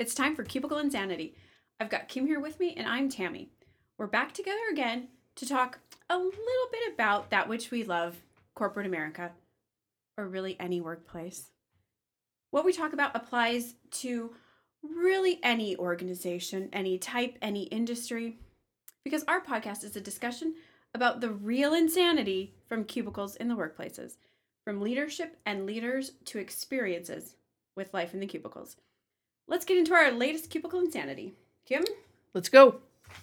It's time for Cubicle Insanity. I've got Kim here with me, and I'm Tammy. We're back together again to talk a little bit about that which we love corporate America, or really any workplace. What we talk about applies to really any organization, any type, any industry, because our podcast is a discussion about the real insanity from cubicles in the workplaces, from leadership and leaders to experiences with life in the cubicles. Let's get into our latest cubicle insanity. Kim? Let's go.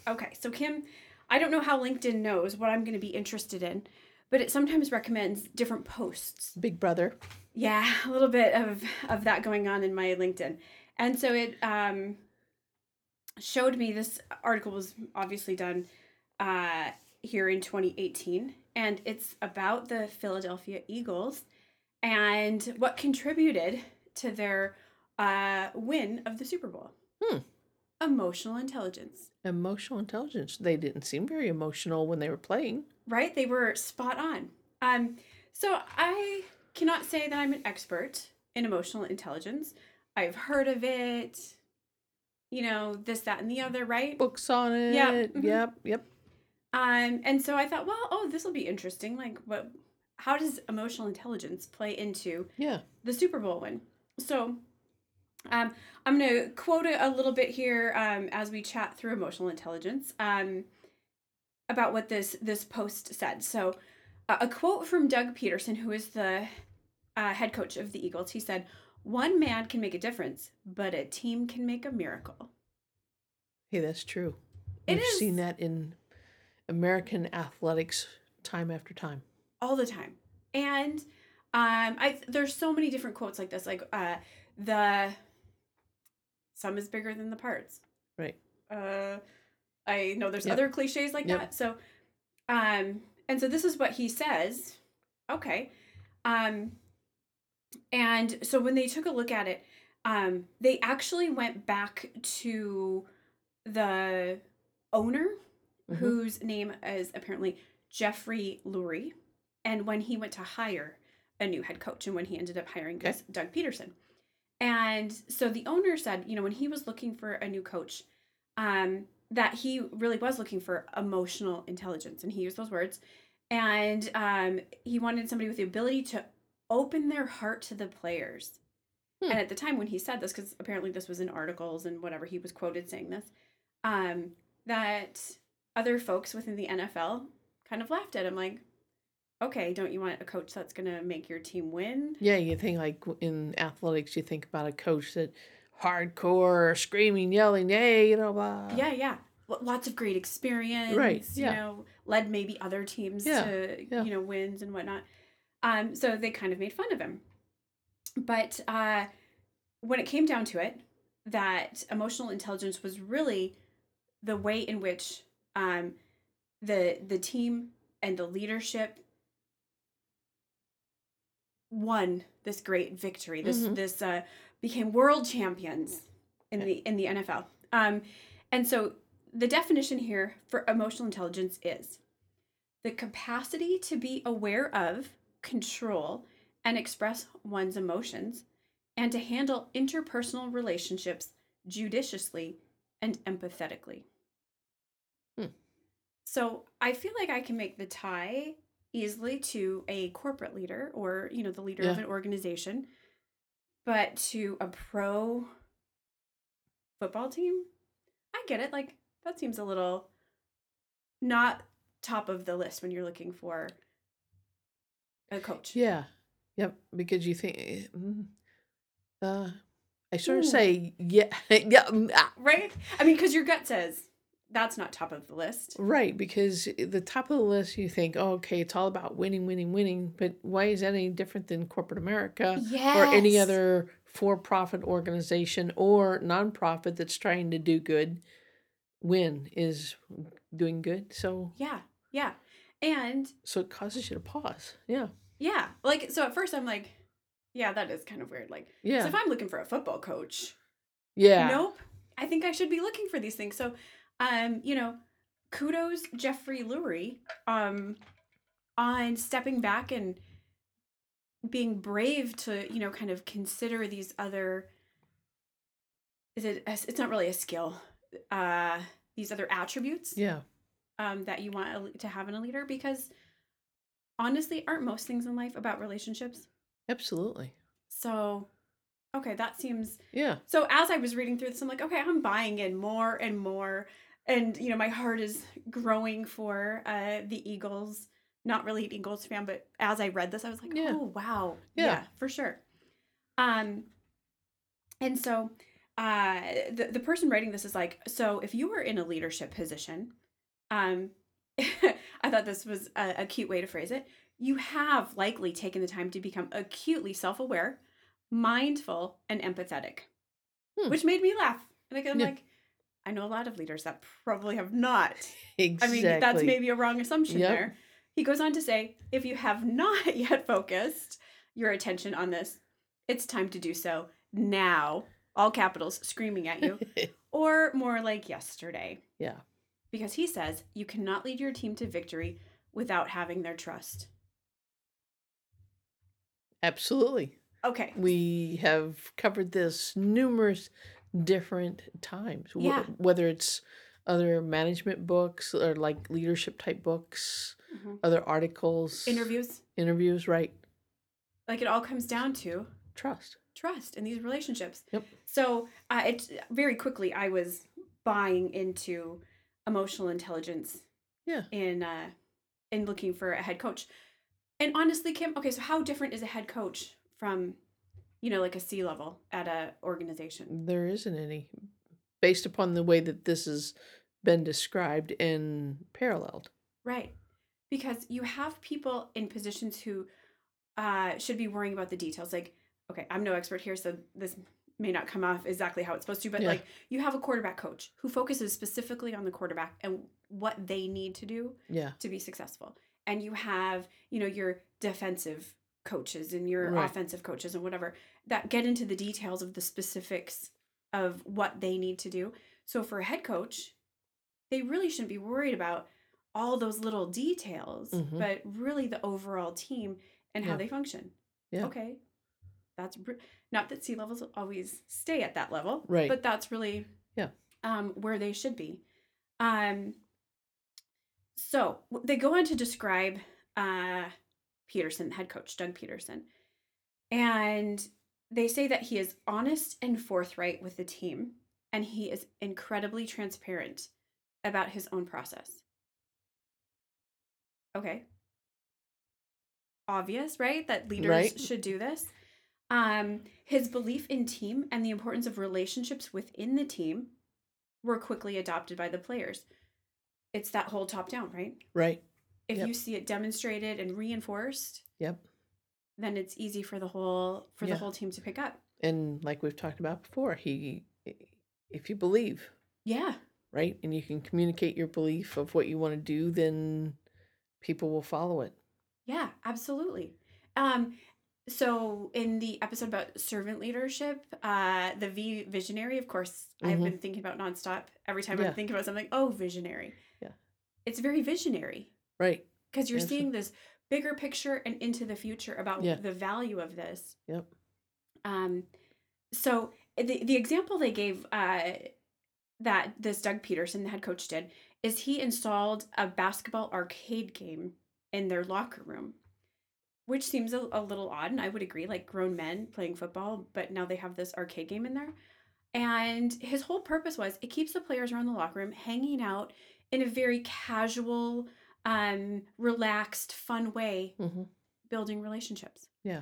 Okay, so Kim, I don't know how LinkedIn knows what I'm going to be interested in, but it sometimes recommends different posts. Big brother. Yeah, a little bit of of that going on in my LinkedIn. And so it um showed me this article was obviously done uh here in 2018 and it's about the Philadelphia Eagles and what contributed to their uh win of the Super Bowl. Hmm. Emotional intelligence. Emotional intelligence. They didn't seem very emotional when they were playing. right? They were spot on. Um, so I cannot say that I'm an expert in emotional intelligence. I've heard of it, you know, this, that, and the other, right? Books on it. Yeah, mhm. Yep. Yep. Um, and so I thought, well, oh, this will be interesting. Like, what? How does emotional intelligence play into Yeah. the Super Bowl win? So, um, I'm going to quote it a little bit here um, as we chat through emotional intelligence um, about what this this post said. So, uh, a quote from Doug Pederson, who is the uh, head coach of the Eagles. He said, "One man can make a difference, but a team can make a miracle." Hey, that's true. It We've is. seen that in American athletics time after time. all the time. And um I there's so many different quotes like this like uh the sum is bigger than the parts. Right. Uh I know there's Yep. other clichés like Yep. that. So um and so this is what he says. Okay. Um and so when they took a look at it um they actually went back to the owner Mhm. whose name is apparently Jeffrey Lurie, and when he went to hire a new head coach, and when he ended up hiring Okay. Doug Pederson. And so the owner said, you know, when he was looking for a new coach, um, that he really was looking for emotional intelligence, and he used those words. And um, he wanted somebody with the ability to open their heart to the players. Hmm. And at the time when he said this, because apparently this was in articles and whatever, he was quoted saying this, um, that other folks within the NFL kind of laughed at him, like, okay, don't you want a coach that's going to make your team win? Yeah, you think like in athletics, you think about a coach that hardcore, screaming, yelling, hey, you know, blah. yeah, yeah. Lots of great experience. Right, you yeah. know, led maybe other teams Yeah, to, yeah. you know, wins and whatnot. Um, so they kind of made fun of him. But uh, when it came down to it, that emotional intelligence was really the way in which um, the the team and the leadership won this great victory. This Mhm. this uh, became world champions in the in the NFL. Um, and so the definition here for emotional intelligence is the capacity to be aware of, control, and express one's emotions, and to handle interpersonal relationships judiciously and empathetically. Hmm. So I feel like I can make the tie easily to a corporate leader or, you know, the leader of an organization, but to a pro football team, I get it. Like that seems a little not top of the list when you're looking for a coach. Yeah. Yep. Because you think, eh, mm, uh, I sort of say, yeah, yeah, mm, Right? I mean, because your gut says that's not top of the list. right. Because the top of the list, you think, oh, okay, it's all about winning, winning, winning. But why is that any different than corporate America or any other for profit organization or nonprofit that's trying to do good? Win is doing good. So, Yeah. Yeah. And so it causes you to pause. Yeah. yeah, like so at first I'm like, yeah, that is kind of weird. Like, Yeah. so if I'm looking for a football coach, yeah. nope, I think I should be looking for these things. So, um, you know, kudos Jeffrey Lurie um on stepping back and being brave to, you know, kind of consider these other is it it's not really a skill uh these other attributes Yeah. um that you want a to have in a leader because honestly aren't most things in life about relationships Absolutely. so okay that seems Yeah. so as i was reading through this i'm like okay i'm buying in more and more and you know my heart is growing for uh the eagles not really an eagles fan but as i read this i was like Yeah. oh wow Yeah. for sure um and so uh the, the person writing this is like so if you were in a leadership position um i thought this was a, a cute way to phrase it you have likely taken the time to become acutely self-aware mindful and empathetic Hmm. which made me laugh and like, i'm Yeah. like i know a lot of leaders that probably have not Exactly. I mean, that's maybe a wrong assumption Yep. there. He goes on to say, if you have not yet focused your attention on this, it's time to do so now. All capitals screaming at you, or more like yesterday. yeah. Because he says you cannot lead your team to victory without having their trust. Absolutely. Okay. We have covered this numerous different times. wh- Yeah. Whether it's other management books or like leadership type books, Mhm. other articles, Interviews, interviews, right? like it all comes down to Trust. trust in these relationships. Yep. So uh, it very quickly I was buying into emotional intelligence. Yeah. In uh, in looking for a head coach, and honestly, Kim, okay, so how different is a head coach from, you know, like a C level at a organization? There isn't any. Based upon the way that this has been described and paralleled. Right. Because you have people in positions who uh, should be worrying about the details. Like, okay, I'm no expert here, so this may not come off exactly how it's supposed to, but Yeah. like you have a quarterback coach who focuses specifically on the quarterback and what they need to do Yeah. to be successful. And you have, you know, your defensive coaches and your Right. offensive coaches and whatever that get into the details of the specifics of what they need to do. So for a head coach, they really shouldn't be worried about all those little details, Mhm. but really the overall team and how Yeah. they function. Yeah. Okay. That's br- not that C levels always stay at that level, Right. but that's really Yeah. um, where they should be. Um, so they go on to describe uh, Pederson, head coach Doug Pederson, and they say that he is honest and forthright with the team, and he is incredibly transparent about his own process. Okay. Obvious, right? That leaders Right. should do this. Um, his belief in team and the importance of relationships within the team were quickly adopted by the players. It's that whole top down, right? Right. If Yep. you see it demonstrated and reinforced, Yep. then it's easy for the whole for Yeah. the whole team to pick up. And like we've talked about before, he if you believe, Yeah. right? And you can communicate your belief of what you want to do, then people will follow it. Yeah, absolutely. Um, so in the episode about servant leadership, uh, the V visionary, of course, I've Mhm. been thinking about nonstop. Every time Yeah. I think about something, oh, visionary. Yeah. It's very visionary Right. because you're seeing this bigger picture and into the future about Yeah. the value of this. Yep. Um, so the the example they gave uh, that this Doug Pederson, the head coach, did is he installed a basketball arcade game in their locker room, which seems a, a little odd, and I would agree. Like grown men playing football, but now they have this arcade game in there. And his whole purpose was it keeps the players around the locker room hanging out in a very casual, um, relaxed, fun way, hmm building relationships. Yeah.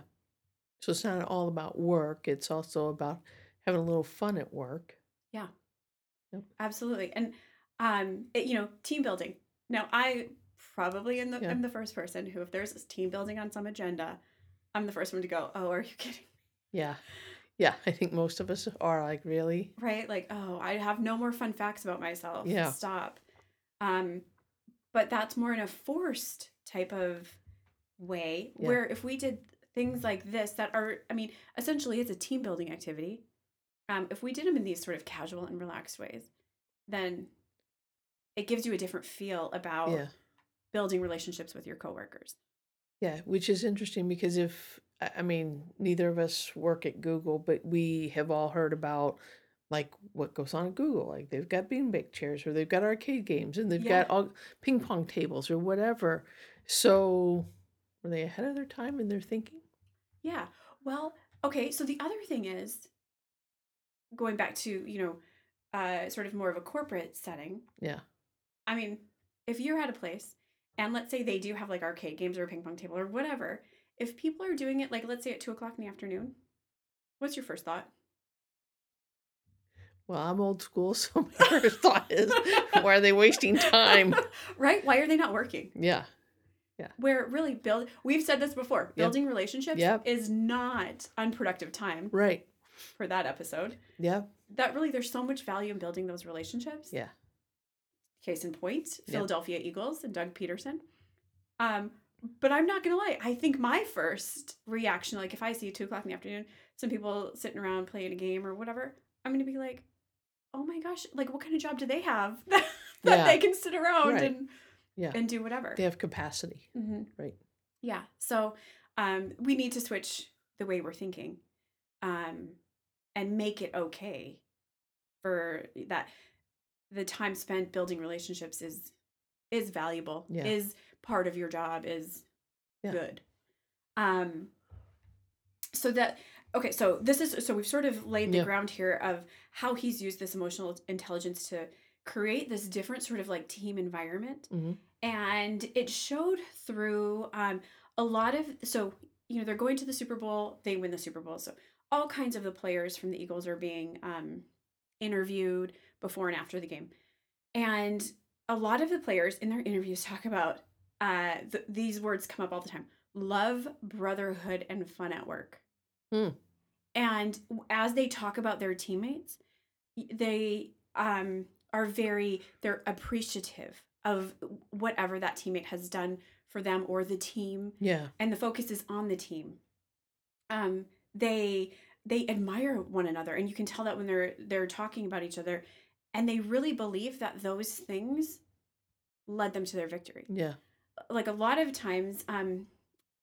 So it's not all about work. It's also about having a little fun at work. Yeah. Yep. Absolutely. And um it, you know, team building. Now I probably in the Yeah. am the first person who if there's this team building on some agenda, I'm the first one to go, "Oh, are you kidding?" Yeah. Yeah. I think most of us are like, really? Right? Like, "Oh, I have no more fun facts about myself. Yeah. Stop." Um but that's more in a forced type of way Yeah. where if we did things like this that are I mean, essentially it's a team building activity. Um if we did them in these sort of casual and relaxed ways, then it gives you a different feel about Yeah. building relationships with your coworkers. Yeah. Which is interesting because if, I I mean, neither of us work at Google, but we have all heard about like what goes on at Google. Like they've got beanbag chairs or they've got arcade games and they've Yeah. got all ping pong tables or whatever. So were they ahead of their time in their thinking? Yeah. Well, okay. So the other thing is going back to, you know, uh, sort of more of a corporate setting. Yeah. I mean, if you're at a place and let's say they do have like arcade games or a ping pong table or whatever, if people are doing it, like let's say at two o'clock in the afternoon, what's your first thought? Well, I'm old school, so my first thought is, why are they wasting time? right? Why are they not working? Yeah. Yeah. Where really build we've said this before. Yep. Building relationships Yep. is not unproductive time Right. for that episode. Yeah. That really there's so much value in building those relationships. Yeah. Case in point, Yep. Philadelphia Eagles and Doug Pederson. Um, but I'm not gonna lie, I think my first reaction, like if I see two o'clock in the afternoon, some people sitting around playing a game or whatever, I'm gonna be like, oh my gosh, like what kind of job do they have that, Yeah. they can sit around Right. and Yeah. and do whatever? They have capacity. hmm Right. Yeah. So um, we need to switch the way we're thinking um, and make it okay for that the time spent building relationships is is valuable Yeah. is part of your job is Yeah. good um so that okay so this is so we've sort of laid the Yeah. ground here of how he's used this emotional intelligence to create this different sort of like team environment Mhm. and it showed through um, a lot of so you know they're going to the super bowl they win the super bowl so all kinds of the players from the eagles are being um, interviewed before and after the game and a lot of the players in their interviews talk about uh, th- these words come up all the time love brotherhood and fun at work Hmm. And as they talk about their teammates they um, are very they're appreciative of whatever that teammate has done for them or the team Yeah. and the focus is on the team um they they admire one another and you can tell that when they're they're talking about each other and they really believe that those things led them to their victory Yeah. like a lot of times um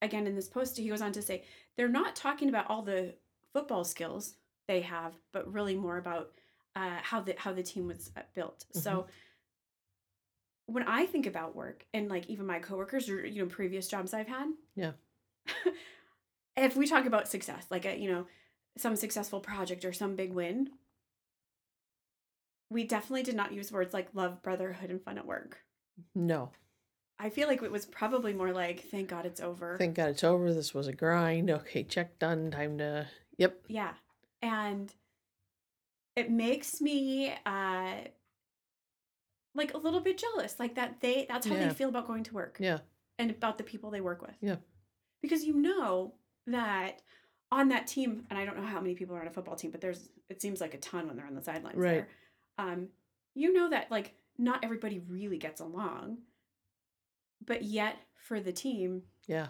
again in this post he goes on to say they're not talking about all the football skills they have but really more about uh how the how the team was uh, built so when i think about work and like even my coworkers or you know previous jobs i've had Yeah. if we talk about success like a you know some successful project or some big win we definitely did not use words like love brotherhood and fun at work No. I feel like it was probably more like, thank God it's over. Thank God it's over. This was a grind. Okay, check done. Time to. Yep. yeah. And it makes me uh like a little bit jealous. Like that they that's how Yeah. they feel about going to work Yeah. and about the people they work with. Yeah. Because you know that on that team, and I don't know how many people are on a football team, but there's it seems like a ton when they're on the sidelines Right. there. Um, you know that like not everybody really gets along, but yet for the team, Yeah.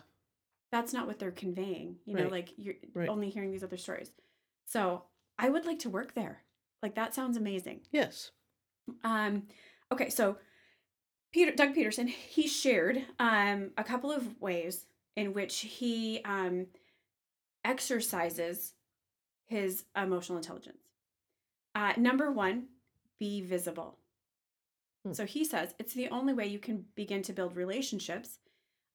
That's not what they're conveying you know Right. like you're Right. only hearing these other stories so i would like to work there like that sounds amazing Yes. um okay so peter doug pederson he shared um a couple of ways in which he um exercises his emotional intelligence uh number one be visible Hmm. so he says it's the only way you can begin to build relationships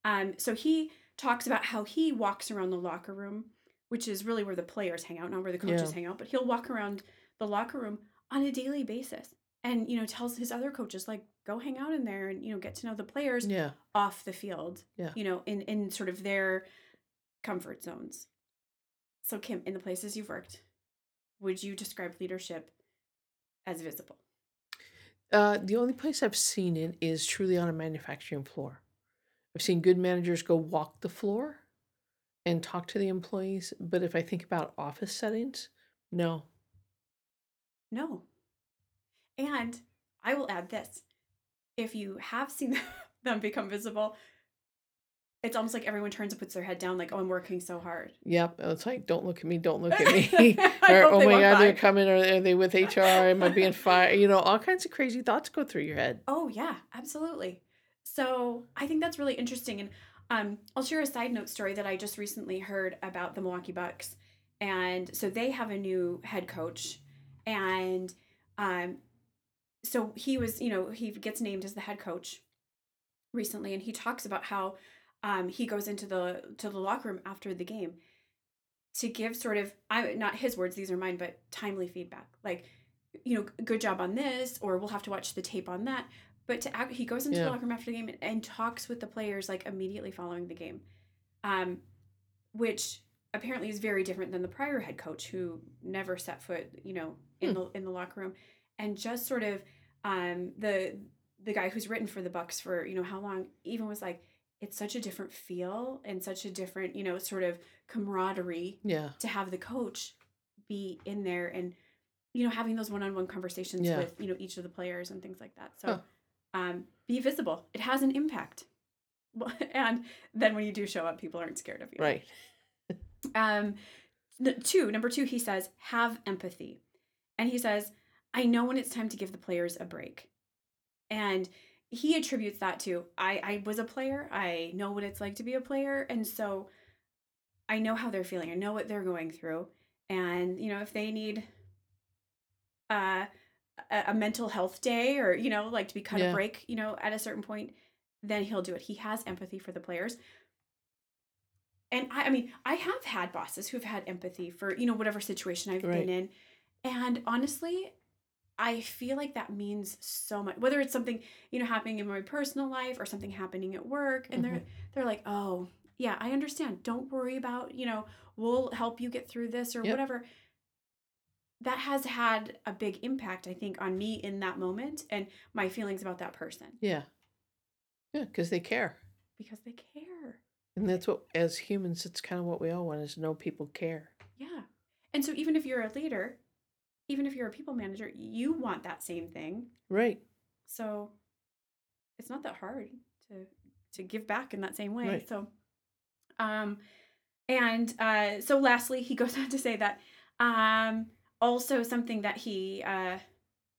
um so he talks about how he walks around the locker room which is really where the players hang out not where the coaches Yeah. hang out but he'll walk around the locker room on a daily basis and you know tells his other coaches like go hang out in there and you know get to know the players Yeah. off the field Yeah. you know in in sort of their comfort zones so kim in the places you've worked would you describe leadership as visible Uh, the only place I've seen it is truly on a manufacturing floor. I've seen good managers go walk the floor and talk to the employees, but if I think about office settings, no. no and i will add this if you have seen them become visible it's almost like everyone turns and puts their head down like oh i'm working so hard Yep, it's like don't look at me, don't look at me. Or oh my god, by. they're coming. Or are they with HR? Am I being fired? You know, all kinds of crazy thoughts go through your head. Oh yeah, absolutely. So I think that's really interesting, and um, I'll share a side note story that I just recently heard about the Milwaukee Bucks, and so they have a new head coach, and um, so he was, you know, he gets named as the head coach recently, and he talks about how um, he goes into the to the locker room after the game to give sort of I not his words, these are mine, but timely feedback, like you know, good job on this, or we'll have to watch the tape on that. But to act, he goes into Yeah. the locker room after the game and, and talks with the players like immediately following the game, um, which apparently is very different than the prior head coach who never set foot, you know, in Hmm. the in the locker room, and just sort of um, the the guy who's written for the Bucks for you know how long even was like it's such a different feel and such a different you know sort of camaraderie Yeah. to have the coach be in there and you know having those one-on-one conversations Yeah. with you know each of the players and things like that so Huh. Um be visible. It has an impact. And then when you do show up people aren't scared of you. Right. um two number two he says have empathy. And he says i know when it's time to give the players a break. And he attributes that to i i was a player. I know what it's like to be a player. And so i know how they're feeling. I know what they're going through. And you know if they need uh, a, a mental health day or you know like to be cut a break you know at a certain point then he'll do it. He has empathy for the players. And I, I mean i have had bosses who've had empathy for you know whatever situation i've Right. been in. And honestly i feel like that means so much whether it's something you know happening in my personal life or something happening at work and they're mm-hmm. they're like oh yeah i understand. Don't worry about you know we'll help you get through this or Yep. whatever that has had a big impact i think on me in that moment and my feelings about that person Yeah. Yeah, because they care. because they care And that's what, as humans, it's kind of what we all want is to know people care. yeah and so even if you're a leader even if you're a people manager you want that same thing Right. so it's not that hard to to give back in that same way Right. so um and uh so lastly he goes on to say that um also something that he uh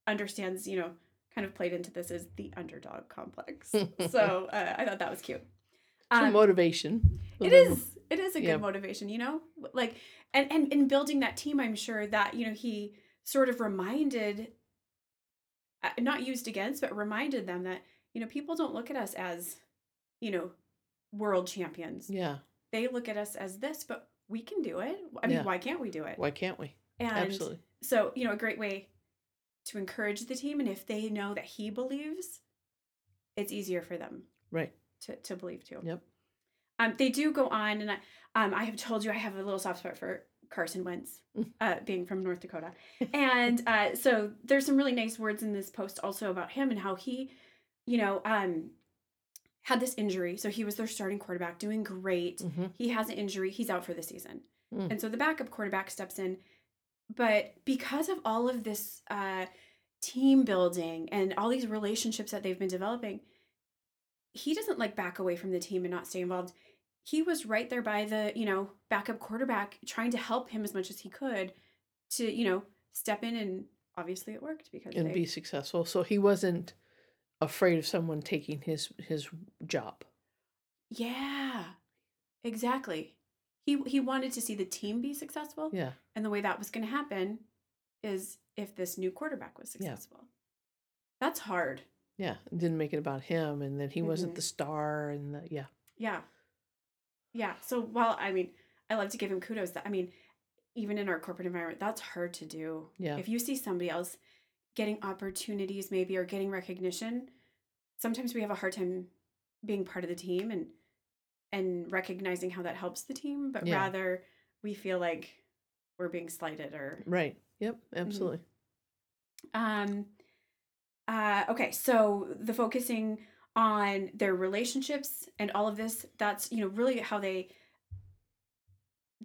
understands you know kind of played into this is the underdog complex so uh, i thought that was cute Um, motivation. it is it is a good Yeah. motivation you know like and and in building that team i'm sure that you know he sort of reminded uh, not used against but reminded them that you know people don't look at us as you know world champions Yeah. they look at us as this but we can do it i mean Yeah. why can't we do it Why can't we? And Absolutely. so you know a great way to encourage the team and if they know that he believes it's easier for them Right. to, to believe too Yep. um, they do go on, and I, um, I have told you I have a little soft spot for Carson Wentz, Mm. uh, being from North Dakota, and uh, so there's some really nice words in this post also about him and how he, you know, um, had this injury. So he was their starting quarterback, doing great. hmm He has an injury. He's out for the season, Mm. and so the backup quarterback steps in. But because of all of this uh, team building and all these relationships that they've been developing, he doesn't like back away from the team and not stay involved. He was right there by the, you know, backup quarterback trying to help him as much as he could to, you know, step in and obviously it worked because And they, be successful. So he wasn't afraid of someone taking his his job. Yeah. Exactly. He he wanted to see the team be successful Yeah. and the way that was going to happen is if this new quarterback was successful. Yeah. That's hard. Yeah. It didn't make it about him and that he wasn't Mhm. the star and the, yeah. Yeah. Yeah. So while I mean, I love to give him kudos that I mean, even in our corporate environment, that's hard to do. Yeah. If you see somebody else getting opportunities maybe or getting recognition, sometimes we have a hard time being part of the team and and recognizing how that helps the team, but Yeah. rather we feel like we're being slighted or Right. Yep. Mm-hmm. Absolutely. Um, uh, okay, so the focusing on their relationships and all of this, that's, you know, really how they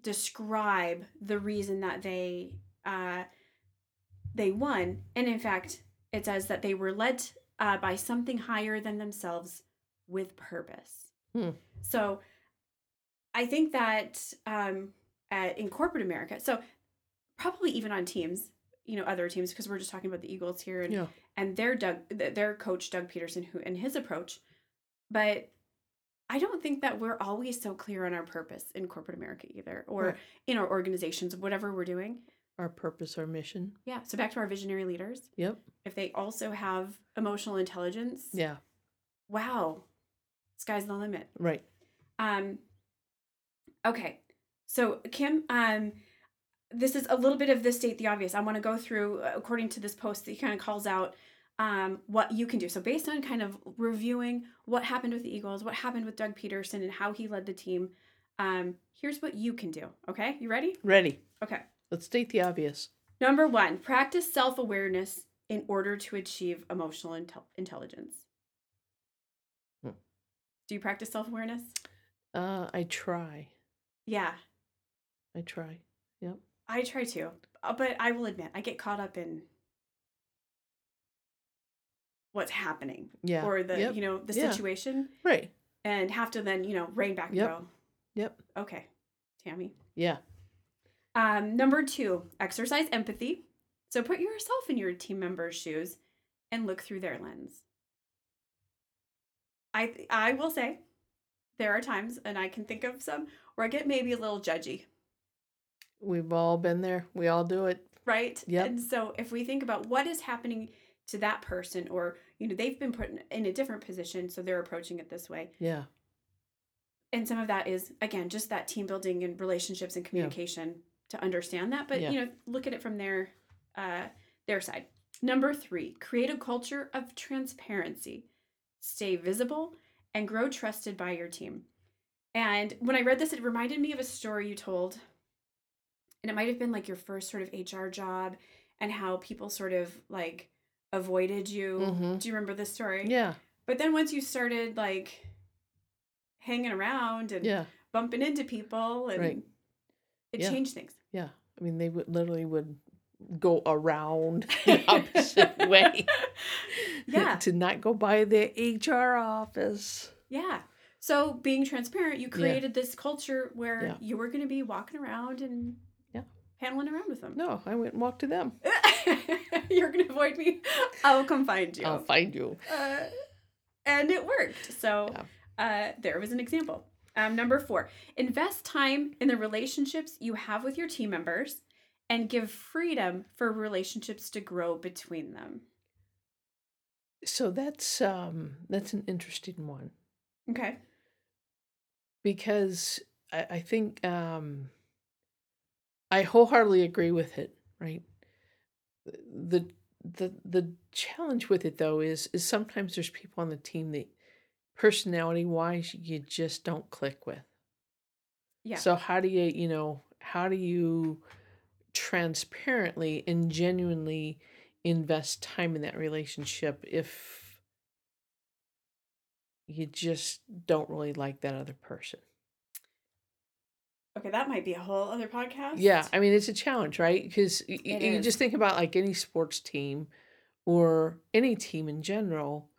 describe the reason that they uh, they won. And in fact, it says that they were led uh, by something higher than themselves with purpose. Hmm. So I think that um, at, in corporate America, so probably even on teams, you know, other teams, because we're just talking about the Eagles here and Yeah. and their Doug, their coach Doug Pederson, who and his approach, but I don't think that we're always so clear on our purpose in corporate America either, or Right. in our organizations, whatever we're doing. Our purpose, our mission. Yeah. So back to our visionary leaders. Yep. If they also have emotional intelligence, Yeah. wow, sky's the limit. Right. Um, okay. So Kim, um, this is a little bit of the state the obvious. I want to go through uh, according to this post that he kind of calls out um, what you can do. So based on kind of reviewing what happened with the Eagles, what happened with Doug Pederson, and how he led the team, um, here's what you can do. Okay, you ready? Ready. Okay. Let's state the obvious. Number one, practice self awareness in order to achieve emotional intel- intelligence. Do you practice self awareness? Uh, I try. Yeah, I try. Yep. I try to, uh, but I will admit I get caught up in what's happening Yeah. or the Yep. you know the Yeah. situation Right. and have to then you know rein back and Yep. go Yep. okay tammy Yeah. um number two exercise empathy so put yourself in your team member's shoes and look through their lens i i will say there are times and i can think of some where i get maybe a little judgy We've all been there. We all do it. right? Yep. And so if we think about what is happening to that person, or you know, they've been put in- in a different position, so they're approaching it this way. Yeah. And some of that is again just that team building and relationships and communication to understand that. But Yeah. you know, look at it from their uh, their side. Number three, create a culture of transparency. Stay visible and grow trusted by your team. And when I read this, it reminded me of a story you told and it might have been like your first sort of HR job and how people sort of like avoided you. Mhm. Do you remember this story? Yeah. But then once you started like hanging around and Yeah. bumping into people and Right. it Yeah. changed things. Yeah. I mean, they would literally would go around the opposite way Yeah. to not go by the HR office. Yeah. So being transparent, you Yeah. created this culture where Yeah. you were going to be walking around and Yeah. paddling around with them. No, I went and walked to them. You're going to avoid me. I'll come find you. I'll find you. uh, and it worked. So uh, there was an example. Um, number four, invest time in the relationships you have with your team members and give freedom for relationships to grow between them. So that's um that's an interesting one Okay. because I, I think um I wholeheartedly agree with it, right? The the the challenge with it though is is sometimes there's people on the team that personality wise you just don't click with. Yeah. So how do you, you know, how do you transparently and genuinely invest time in that relationship if you just don't really like that other person? okay, that might be a whole other podcast. Yeah, I mean it's a challenge, right? Because It you just think about like any sports team or any team in general.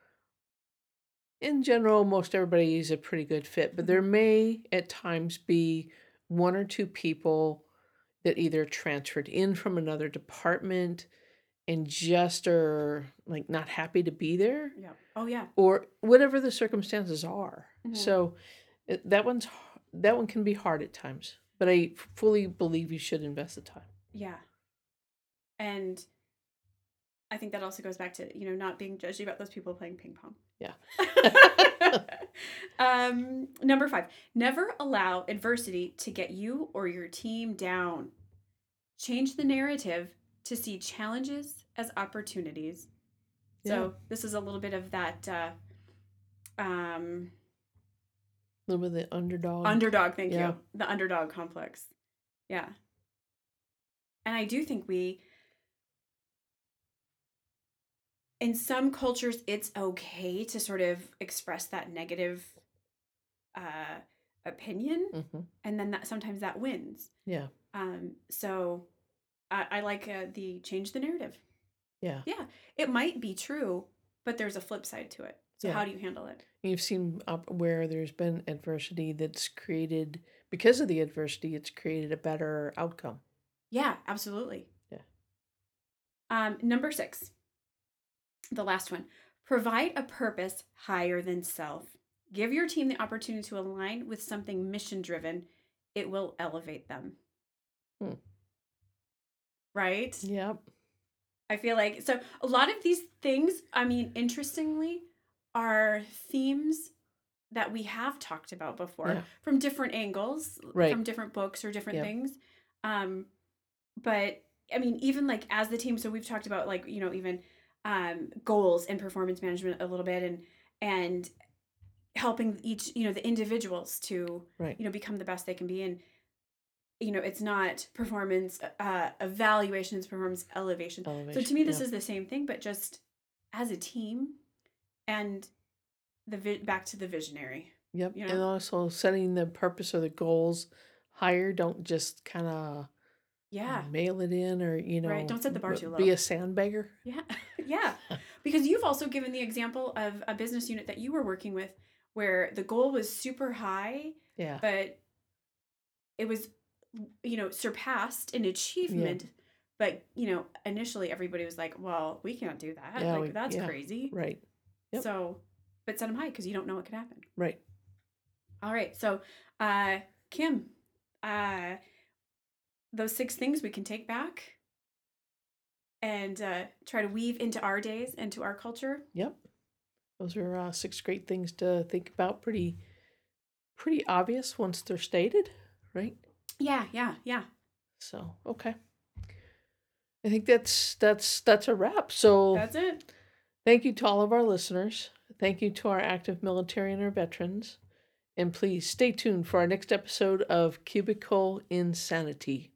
In general, most everybody is a pretty good fit, but there Mhm. may at times be one or two people that either transferred in from another department and just are like not happy to be there Yeah. Oh, yeah. or whatever the circumstances are. Mhm. So that one's that one can be hard at times, but I fully believe you should invest the time. Yeah. And I think that also goes back to, you know, not being judgy about those people playing ping pong. Yeah. um, number five, never allow adversity to get you or your team down. Change the narrative to see challenges as opportunities. So this is a little bit of that uh, um, A little bit of the underdog. underdog. Thank Yeah. you. The underdog complex. Yeah. And I do think we, in some cultures, it's okay to sort of express that negative uh, opinion, Mhm. and then that sometimes that wins. Yeah. Um, so I, I like uh, the change the narrative. Yeah. Yeah, it might be true, but there's a flip side to it. So Yeah. how do you handle it? You've seen up where there's been adversity that's created because of the adversity, it's created a better outcome. Yeah, absolutely. Yeah. Um, number six, the last one provide a purpose higher than self. Give your team the opportunity to align with something mission driven. It will elevate them. Hmm. Right? Yep. I feel like so a lot of these things, I mean, interestingly, are themes that we have talked about before Yeah. from different angles, Right. from different books or different Yep. things. Um, but I mean, even like as the team, so we've talked about like you know even um, goals and performance management a little bit, and and helping each you know the individuals to Right. you know become the best they can be and you know it's not performance uh evaluation it's performance elevation so to me this yeah. is the same thing but just as a team and the vi- back to the visionary Yep. you And also setting the purpose or the goals higher. Don't just kind of yeah mail it in or, you know, Right, don't set the bar too Be low. a sandbagger. yeah yeah because you've also given the example of a business unit that you were working with where the goal was super high Yeah. but it was you know surpassed in achievement but you know initially everybody was like well we can't do that Yeah, like we- that's yeah. crazy Right. Yep. so but set them high because you don't know what could happen Right. all right so uh kim uh those six things we can take back and uh try to weave into our days and to our culture Yep. Those are uh, six great things to think about. Pretty, pretty obvious once they're stated, right? Yeah yeah yeah So okay. I think that's that's that's a wrap. So that's it thank you to all of our listeners. Thank you to our active military and our veterans. And please stay tuned for our next episode of Cubicle Insanity.